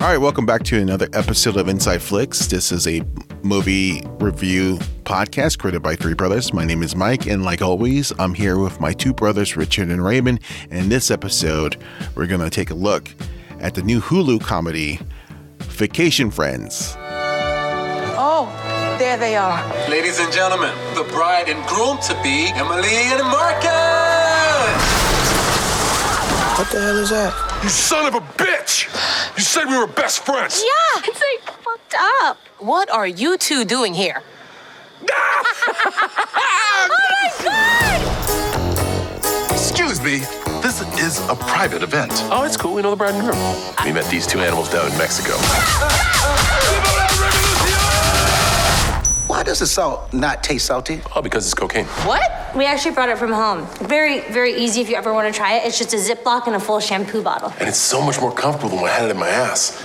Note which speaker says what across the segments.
Speaker 1: All right, welcome back to another episode of Inside Flicks. This is a movie review podcast created by three brothers. My name is Mike, and like always, I'm here with my two brothers, Richard and Raymond. And in this episode, we're going to take a look at the new Hulu comedy, Vacation Friends.
Speaker 2: Oh, there they are.
Speaker 3: Ladies and gentlemen, the bride and groom to be, Emily and Marcus!
Speaker 2: What the hell is that?
Speaker 4: You son of a bitch! You said we were best friends!
Speaker 5: Yeah, it's like fucked up.
Speaker 2: What are you two doing here? Oh my god!
Speaker 6: Excuse me, this is a private event.
Speaker 4: Oh, it's cool. We know the bride and groom. We met these two animals down in Mexico.
Speaker 6: Why does the salt not taste salty?
Speaker 4: Oh, because it's cocaine.
Speaker 5: What? We actually brought it from home. Very, very easy if you ever want to try it. It's just a Ziploc and a full shampoo bottle.
Speaker 4: And it's so much more comfortable than when I had it in my ass.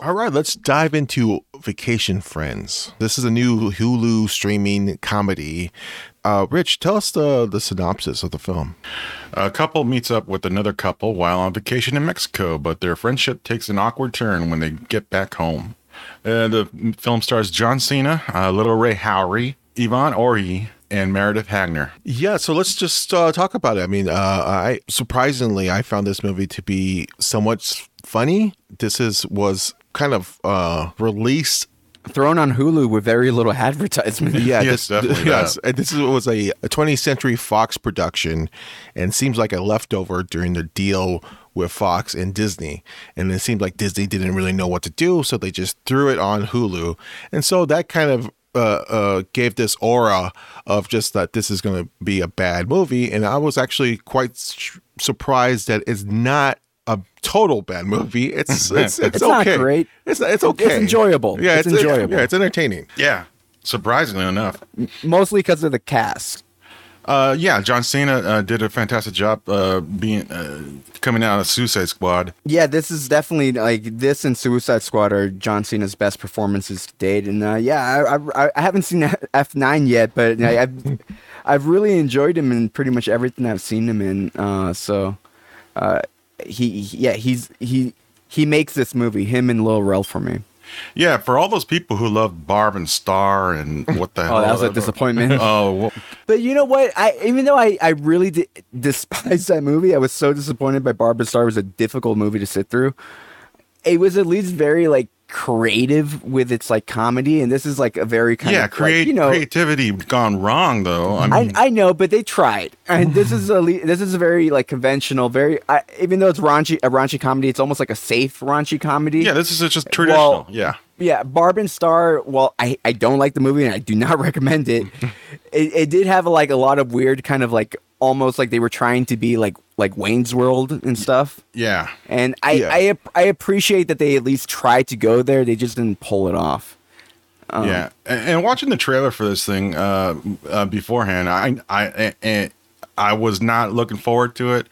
Speaker 1: All right, let's dive into Vacation Friends. This is a new Hulu streaming comedy. Uh, Rich, tell us the, the synopsis of the film.
Speaker 7: A couple meets up with another couple while on vacation in Mexico, but their friendship takes an awkward turn when they get back home. Uh, the film stars John Cena, uh, Little Rel Howery, Yvonne Orji, and Meredith Hagner.
Speaker 1: Yeah, so let's just uh, talk about it. I mean, uh, I surprisingly I found this movie to be somewhat funny. This is was kind of uh, released.
Speaker 8: thrown on Hulu with very little advertisement.
Speaker 1: Yeah,
Speaker 7: Yes,
Speaker 1: this,
Speaker 7: definitely
Speaker 1: yes,
Speaker 7: that.
Speaker 1: and this is, was a, a 20th Century Fox production, and seems like a leftover during the deal with Fox and Disney. And it seemed like Disney didn't really know what to do, so they just threw it on Hulu, and so that kind of uh, uh, gave this aura of just that this is going to be a bad movie. And I was actually quite s- surprised that it's not a total bad movie. It's it's it's,
Speaker 8: It's not great.
Speaker 1: It's it's okay.
Speaker 8: It's enjoyable.
Speaker 1: Yeah,
Speaker 8: It's
Speaker 1: it's,
Speaker 8: enjoyable.
Speaker 1: Yeah, it's entertaining.
Speaker 7: Yeah, surprisingly enough.
Speaker 8: Mostly because of the cast.
Speaker 7: Uh, yeah, John Cena uh, did a fantastic job uh, being uh, coming out of Suicide Squad.
Speaker 8: Yeah, this is definitely like this and Suicide Squad are John Cena's best performances to date. And uh, yeah, I, I, I haven't seen F nine yet, but I, I've I've really enjoyed him in pretty much everything I've seen him in. Uh, so he he- yeah he's he he makes this movie him and Lil Rel for me.
Speaker 7: Yeah, for all those people who love Barb and Star and what the oh, hell.
Speaker 8: Oh, that was a disappointment.
Speaker 7: Oh, well,
Speaker 8: But you know what? I even though I, I really di- despise that movie, I was so disappointed by Barb and Star. It was a difficult movie to sit through. It was at least very like creative with its like comedy, and this is like a very kind
Speaker 7: yeah,
Speaker 8: of
Speaker 7: create,
Speaker 8: like, you know.
Speaker 7: creativity gone wrong though. I
Speaker 8: I,
Speaker 7: mean,
Speaker 8: I know, but they tried, and this is a this is a very like conventional, very I, even though it's raunchy a raunchy comedy, it's almost like a safe raunchy comedy.
Speaker 7: yeah, this is just traditional.
Speaker 8: Well,
Speaker 7: yeah,
Speaker 8: yeah, Barb and Star. Well, I, I don't like the movie and I do not recommend it. it. It did have like a lot of weird kind of like almost like they were trying to be like like Wayne's World and stuff.
Speaker 7: yeah.
Speaker 8: And I
Speaker 1: Yeah.
Speaker 8: I I appreciate that they at least tried to go there. They just didn't pull it off.
Speaker 7: yeah, and, and watching the trailer for this thing uh, uh, beforehand, I, I, I, I was not looking forward to it,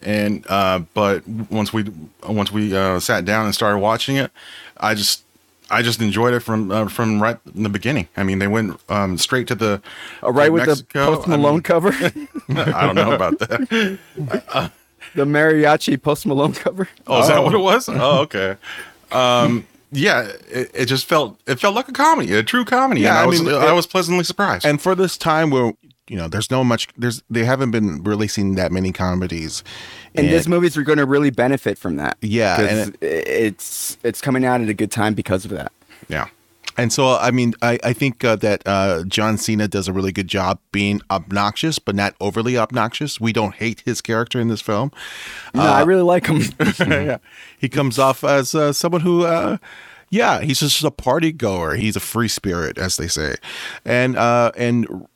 Speaker 7: and uh, but once we once we uh, sat down and started watching it, I just I just enjoyed it from uh, from right in the beginning. I mean, they went um, straight to the
Speaker 8: Uh, right with
Speaker 7: Mexico.
Speaker 8: the Post
Speaker 7: I
Speaker 8: Malone
Speaker 7: mean,
Speaker 8: cover,
Speaker 7: I don't know about that.
Speaker 8: the mariachi Post Malone cover.
Speaker 7: Oh, is that what it was? Oh, okay. Um, yeah, it, it just felt it felt like a comedy, a true comedy.
Speaker 1: Yeah,
Speaker 7: and I,
Speaker 1: I
Speaker 7: was
Speaker 1: mean,
Speaker 7: I was pleasantly surprised.
Speaker 1: And for this time where you know there's no much there's they haven't been releasing that many comedies.
Speaker 8: And this movie's going to really benefit from that.
Speaker 1: Yeah, and
Speaker 8: it's it's coming out at a good time because of that.
Speaker 7: yeah.
Speaker 1: And so, I mean, I, I think uh, that uh, John Cena does a really good job being obnoxious, but not overly obnoxious. We don't hate his character in this film.
Speaker 8: No, I really like him.
Speaker 1: yeah. He comes off as uh, someone who, uh, yeah, he's just a party goer. He's a free spirit, as they say. And, uh, and,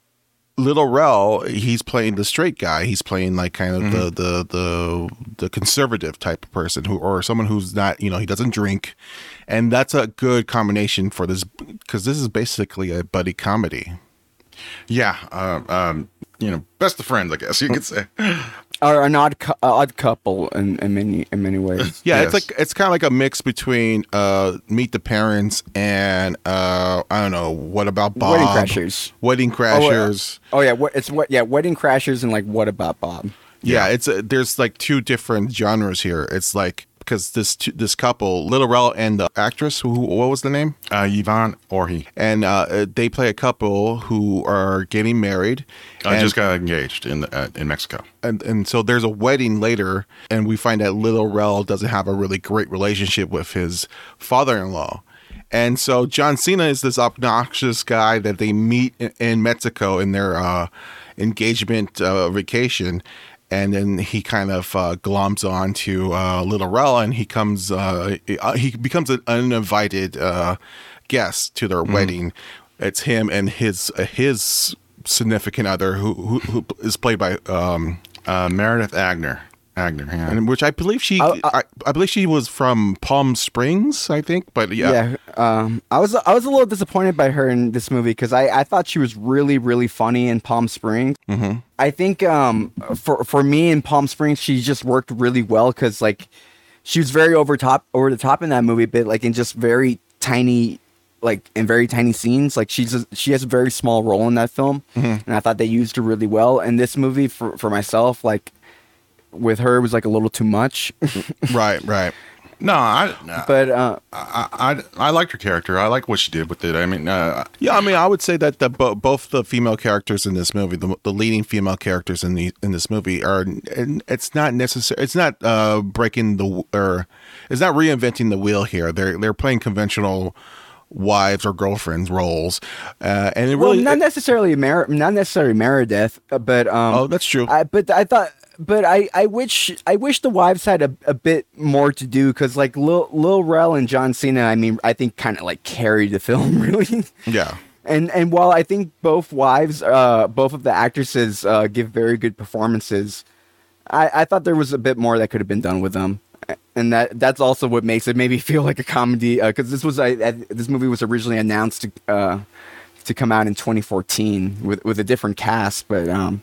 Speaker 1: Little Rel, he's playing the straight guy. He's playing like kind of the, mm-hmm. the the the conservative type of person who, or someone who's not, you know, he doesn't drink, and that's a good combination for this because this is basically a buddy comedy.
Speaker 7: Yeah, uh, um, you know, best of friends, I guess you could say.
Speaker 8: Or an odd cou- uh, odd couple in, in many in many ways.
Speaker 1: Yeah,
Speaker 7: Yes.
Speaker 1: it's like it's kind of like a mix between uh, Meet the Parents and uh, I don't know what about Bob?
Speaker 8: Wedding Crashers.
Speaker 1: Wedding Crashers.
Speaker 8: Oh yeah, what it's what yeah, Wedding Crashers and like What About Bob?
Speaker 1: yeah, it's uh there's like two different genres here. It's like because this this couple, Little Rel and the actress, who what was the name?
Speaker 7: Uh, Yvonne Orji
Speaker 1: And uh, they play a couple who are getting married.
Speaker 7: I just got engaged in the, uh, in Mexico.
Speaker 1: and and so there's a wedding later, and we find that Little Rel doesn't have a really great relationship with his father-in-law. And so John Cena is this obnoxious guy that they meet in, in Mexico in their uh, engagement uh, vacation. And then he kind of uh, gloms on to uh, Little Rella, and he comes. Uh, he becomes an uninvited uh, guest to their wedding. It's him and his uh, his significant other, who who, who is played by um,
Speaker 7: Uh, Meredith Hagner. Hagner, yeah.
Speaker 1: and which I believe she,
Speaker 8: uh,
Speaker 1: I, I believe she was from Palm Springs, I think. But yeah,
Speaker 8: Yeah, um, I was I was a little disappointed by her in this movie because I, I thought she was really really funny in Palm Springs. Mm-hmm. I think um, for for me in Palm Springs she just worked really well because like she was very over top over the top in that movie, but like in just very tiny like in very tiny scenes. Like she's a, she has a very small role in that film, and I thought they used her really well. In this movie, for for myself, like with her was like a little too much.
Speaker 1: right, right.
Speaker 7: no, I,
Speaker 8: but uh,
Speaker 7: I, I, I liked her character. I like what she did with it. I mean, uh,
Speaker 1: Yeah, I mean, I would say that the bo- both the female characters in this movie, the, the leading female characters in the in this movie, are and it's not necessary. It's not uh, breaking the or it's not reinventing the wheel here. They're they're playing conventional wives or girlfriends roles, uh, and it
Speaker 8: well,
Speaker 1: really
Speaker 8: not necessarily Mer- not necessarily Meredith, uh, but um,
Speaker 1: Oh, that's true.
Speaker 8: I, but I thought, but I, I wish, I wish the wives had a, a bit more to do because like Lil, Lil Rel and John Cena, I mean, I think kind of like carried the film really.
Speaker 1: yeah.
Speaker 8: And and while I think both wives, uh, both of the actresses uh, give very good performances, I, I thought there was a bit more that could have been done with them, and that that's also what makes it maybe feel like a comedy. Because this was I, I, this movie was originally announced to uh, to come out in 2014 with with a different cast, but um,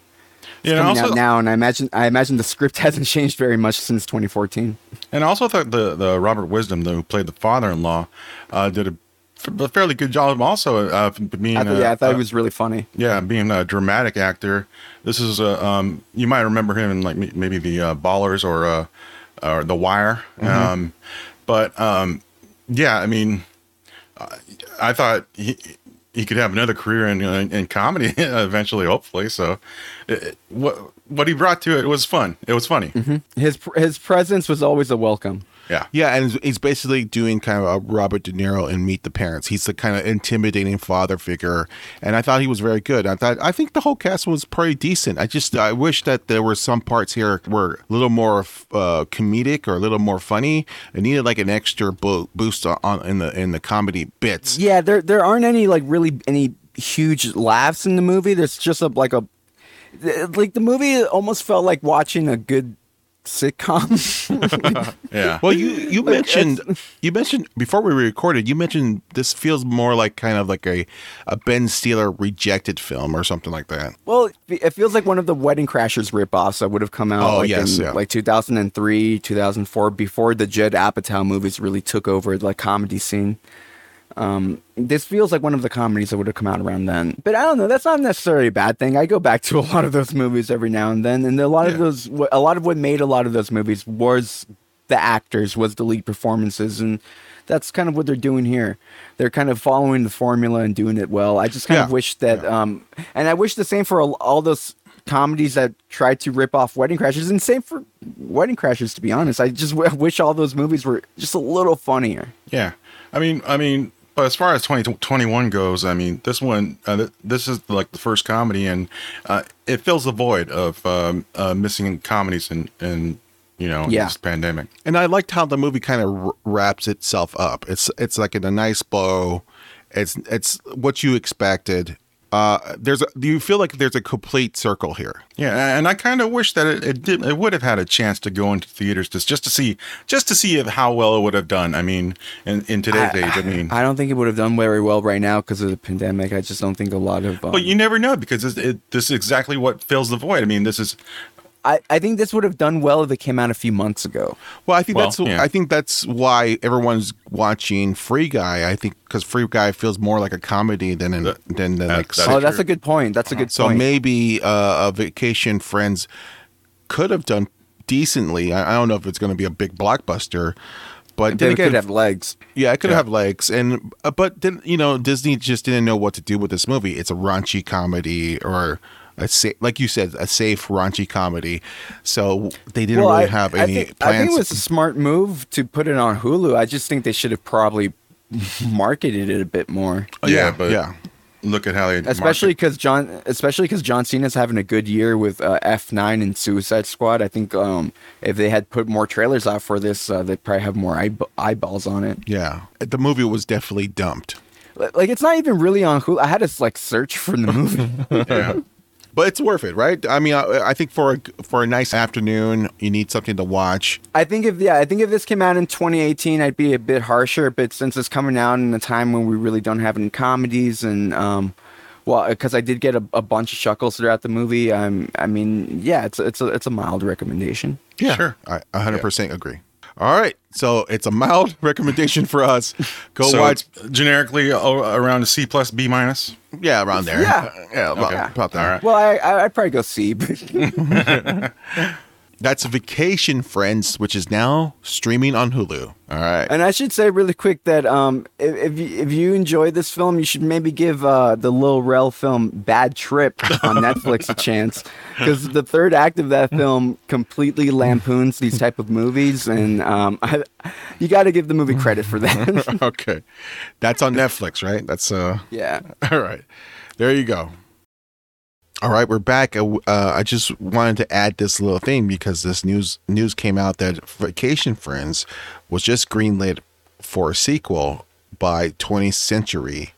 Speaker 8: it's
Speaker 7: Yeah,
Speaker 8: coming
Speaker 7: also-
Speaker 8: out now, and I imagine I imagine the script hasn't changed very much since 2014.
Speaker 7: and I also thought the, the Robert Wisdom, the, who played the father-in-law, uh, did a fairly good job also uh, being.
Speaker 8: I thought,
Speaker 7: uh,
Speaker 8: yeah, I thought
Speaker 7: uh,
Speaker 8: he was really funny.
Speaker 7: Yeah, being a dramatic actor. This is a um, you might remember him in like maybe the uh, Ballers or uh, or The Wire. Um, but um, yeah, I mean, I, I thought he he could have another career in in, in comedy eventually, hopefully. So, it, what what he brought to it was fun. It was funny.
Speaker 8: His his presence was always a welcome.
Speaker 7: Yeah.
Speaker 1: Yeah, and he's basically doing kind of a Robert De Niro in Meet the Parents. He's the kind of intimidating father figure, and I thought he was very good. I thought I think the whole cast was pretty decent. I just I wish that there were some parts here were a little more uh, comedic or a little more funny. It needed like an extra bo- boost on in the in the comedy bits.
Speaker 8: Yeah, there there aren't any like really any huge laughs in the movie. There's just a like a like the movie almost felt like watching a good sitcom.
Speaker 7: Yeah.
Speaker 1: Well, you you mentioned you mentioned before we recorded. You mentioned this feels more like kind of like a a Ben Stiller rejected film or something like that.
Speaker 8: well, it feels like one of the Wedding Crashers ripoffs that would have come out
Speaker 1: Oh,
Speaker 8: like
Speaker 1: yes,
Speaker 8: in
Speaker 1: yeah.
Speaker 8: like 2003, 2004 before the Judd Apatow movies really took over the like, comedy scene. Um, this feels like one of the comedies that would have come out around then. But I don't know. That's not necessarily a bad thing. I go back to a lot of those movies every now and then, and a lot of those, a lot of what made a lot of those movies was the actors, was the lead performances, and that's kind of what they're doing here. They're kind of following the formula and doing it well. I just kind of wish that, um, and I wish the same for all, all those comedies that tried to rip off Wedding Crashers, and same for Wedding Crashers. To be honest, I just w- wish all those movies were just a little funnier.
Speaker 7: Yeah, I mean, I mean, but as far as twenty twenty one goes, I mean, this one, uh, th- this is like the first comedy, and uh, it fills the void of um, uh, missing comedies and in you know,
Speaker 8: Yeah.
Speaker 7: this pandemic.
Speaker 1: And I liked how the movie kind of r- wraps itself up. It's it's like in a nice bow. It's it's what you expected. Uh, there's a, do you feel like there's a complete circle here?
Speaker 7: Yeah, and I kind of wish that it, it did. It would have had a chance to go into theaters just just to see just to see if, how well it would have done. I mean, in, in today's age, I mean,
Speaker 8: I don't think it would have done very well right now because of the pandemic. I just don't think a lot of. Um,
Speaker 7: but you never know because this, it, this is exactly what fills the void. I mean, this is
Speaker 8: I, I think this would have done well if it came out a few months ago.
Speaker 1: Well, I think
Speaker 7: Well,
Speaker 1: that's
Speaker 7: yeah.
Speaker 1: I think that's why everyone's watching Free Guy. I think because Free Guy feels more like a comedy than an,
Speaker 7: That-
Speaker 1: than, than
Speaker 7: that-
Speaker 1: like.
Speaker 7: that
Speaker 8: oh, that's
Speaker 7: true.
Speaker 8: a good point. That's a good
Speaker 1: so
Speaker 8: point.
Speaker 1: So maybe uh, a Vacation Friends could have done decently. I, I don't know if it's going to be a big blockbuster, but then
Speaker 8: They
Speaker 1: again,
Speaker 8: could have legs.
Speaker 1: yeah, it could have legs. And uh, but then you know Disney just didn't know what to do with this movie. It's a raunchy comedy or. A sa- like you said, a safe raunchy comedy, so they didn't really have any
Speaker 8: I think, I think it was a smart move to put it on Hulu. I just think they should have probably marketed it a bit more.
Speaker 7: Oh, yeah, but
Speaker 1: yeah.
Speaker 7: look at how they
Speaker 8: Especially because John, especially because John Cena's having a good year with uh, F9 and Suicide Squad. I think um, if they had put more trailers out for this, uh, they'd probably have more eye- eyeballs on it.
Speaker 1: yeah, the movie was definitely dumped.
Speaker 8: Like it's not even really on Hulu. I had to like search for the movie.
Speaker 7: yeah.
Speaker 1: But it's worth it, right? I mean, I, I think for a, for a nice afternoon, you need something to watch.
Speaker 8: I think if yeah, I think if this came out in 2018, I'd be a bit harsher. But since it's coming out in a time when we really don't have any comedies and um, well, because I did get a, a bunch of chuckles throughout the movie. Um, I mean, yeah, it's it's a it's a mild recommendation.
Speaker 1: Yeah,
Speaker 7: Sure.
Speaker 1: I 100% agree. All right, so it's a mild recommendation for us. Go
Speaker 7: so
Speaker 1: watch.
Speaker 7: it's generically uh, around a C plus B minus.
Speaker 1: Yeah, around there.
Speaker 8: Yeah.
Speaker 1: yeah, about,
Speaker 7: Okay.
Speaker 1: about that.
Speaker 7: All right.
Speaker 8: Well, I, I I'd probably go C. But
Speaker 1: That's Vacation Friends, which is now streaming on Hulu. All right.
Speaker 8: And I should say really quick that um, if if you, if you enjoy this film, you should maybe give uh, the Lil Rel film "Bad Trip" on Netflix a chance, because the third act of that film completely lampoons these type of movies, and um, I, you got to give the movie credit for that.
Speaker 1: okay, that's on Netflix, right? That's uh.
Speaker 8: yeah.
Speaker 1: All right, there you go. All right, we're back. Uh, uh, I just wanted to add this little thing because this news news came out that Vacation Friends was just greenlit for a sequel by 20th Century,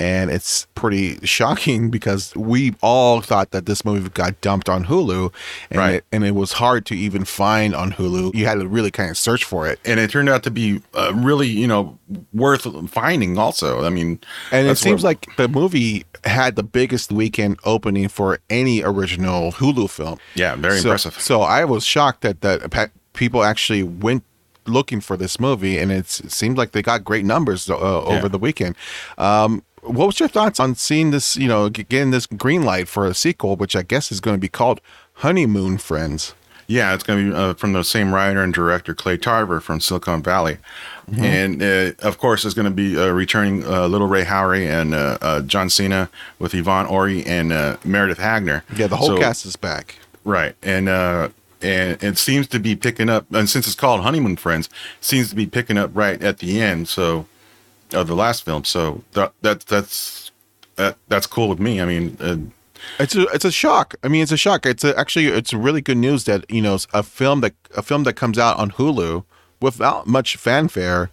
Speaker 1: and it's pretty shocking because we all thought that this movie got dumped on Hulu, and
Speaker 7: Right.
Speaker 1: it, and it was hard to even find on Hulu. You had to really kind of search for it.
Speaker 7: And it turned out to be uh, really, you know, worth finding also. I mean,
Speaker 1: And it seems
Speaker 7: what-
Speaker 1: like the movie had the biggest weekend opening for any original Hulu film.
Speaker 7: Yeah, very
Speaker 1: so,
Speaker 7: impressive.
Speaker 1: So I was shocked that that people actually went looking for this movie, and it's, it seemed like they got great numbers uh, over
Speaker 7: Yeah.
Speaker 1: the weekend. Um, what was your thoughts on seeing this? You know, getting this green light for a sequel, which I guess is going to be called Honeymoon Friends.
Speaker 7: Yeah, it's going to be uh, from the same writer and director Clay Tarver from Silicon Valley, and uh, of course it's going to be uh, returning uh, Little Rel Howery and uh, uh, John Cena with Yvonne Orji and uh, Meredith Hagner.
Speaker 1: Yeah, the whole
Speaker 7: So-
Speaker 1: cast is back.
Speaker 7: right, and uh, and it seems to be picking up, and since it's called Honeymoon Friends, seems to be picking up right at the end. So of the last film, so that, that that's that, that's cool with me. I mean. Uh,
Speaker 1: It's a it's a shock. I mean, it's a shock. It's a, actually it's really good news that you know a film that a film that comes out on Hulu without much fanfare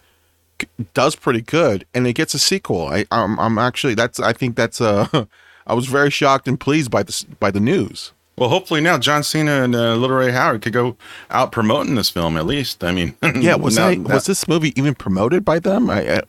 Speaker 1: does pretty good, and it gets a sequel. I I'm, I'm actually that's I think that's uh I was very shocked and pleased by this by the news.
Speaker 7: Well, hopefully now John Cena and uh, Little Rel Howery could go out promoting this film at least. I mean,
Speaker 1: Yeah, was
Speaker 7: now-
Speaker 1: I, was this movie even promoted by them? I I,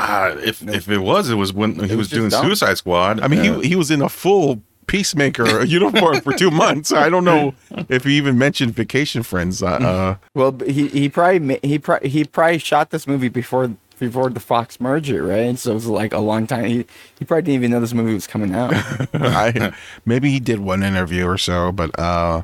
Speaker 7: uh, if if it was, it was when he was,
Speaker 8: was
Speaker 7: doing
Speaker 8: dumb.
Speaker 7: Suicide Squad.
Speaker 1: I mean
Speaker 7: Uh,
Speaker 1: he he was in a full peacemaker uniform for two months. I don't know if he even mentioned Vacation Friends. Uh, uh,
Speaker 8: Well, he he probably he probably he probably shot this movie before before the Fox merger, right? So it was like a long time. He he probably didn't even know this movie was coming out.
Speaker 1: I, maybe he did one interview or so, but uh,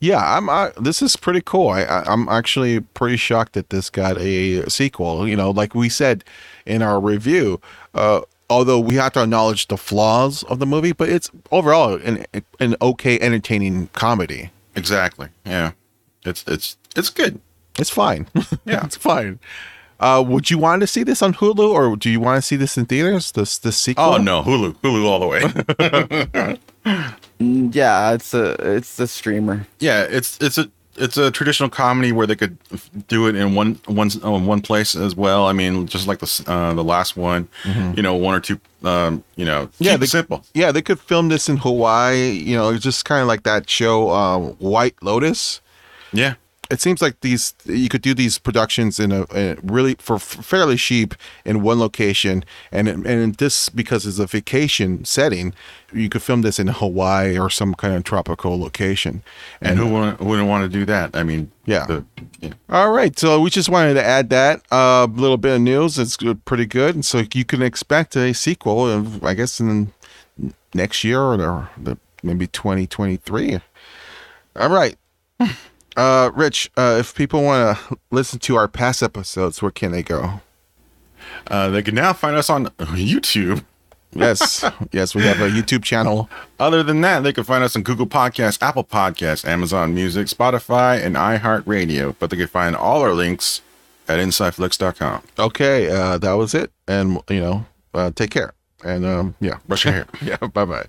Speaker 1: yeah, I'm. I, this is pretty cool. I, I, I'm actually pretty shocked that this got a sequel. You know, like we said in our review, uh, although we have to acknowledge the flaws of the movie, but it's overall an an okay, entertaining comedy.
Speaker 7: exactly. Yeah, it's it's it's good.
Speaker 1: It's fine.
Speaker 7: Yeah.
Speaker 1: it's fine. Uh, would you want to see this on Hulu, or do you want to see this in theaters? This this sequel?
Speaker 7: Oh no, Hulu, Hulu all the way.
Speaker 8: yeah, it's a it's a streamer.
Speaker 7: yeah, it's it's a it's a traditional comedy where they could do it in one one uh, one place as well. I mean, just like the uh, the last one, you know, one or two, um, you know,
Speaker 1: Mm-hmm. Yeah, they-
Speaker 7: simple.
Speaker 1: Yeah, they could film this in Hawaii. You know, it's just kind of like that show, uh, White Lotus.
Speaker 7: Yeah,
Speaker 1: It seems like these you could do these productions in a, a really for fairly cheap in one location, and and this because it's a vacation setting, you could film this in Hawaii or some kind of tropical location.
Speaker 7: and who wouldn't, wouldn't want to do that? I mean,
Speaker 1: Yeah.
Speaker 7: the- yeah.
Speaker 1: All right, so we just wanted to add that a uh, little bit of news. It's good, pretty good, and so you can expect a sequel. Of, I guess in next year or the, maybe twenty twenty three. All right, Uh, Rich, uh, if people want to listen to our past episodes, where can they go?
Speaker 7: Uh, they can now find us on YouTube.
Speaker 1: Yes, yes, we have a YouTube channel.
Speaker 7: Other than that, they can find us on Google Podcasts, Apple Podcasts, Amazon Music, Spotify, and iHeartRadio. But they can find all our links at InsideFlix.com.
Speaker 1: Okay, uh, that was it, and you know, uh, take care, and um, yeah,
Speaker 7: Brush your hair.
Speaker 1: yeah, bye bye.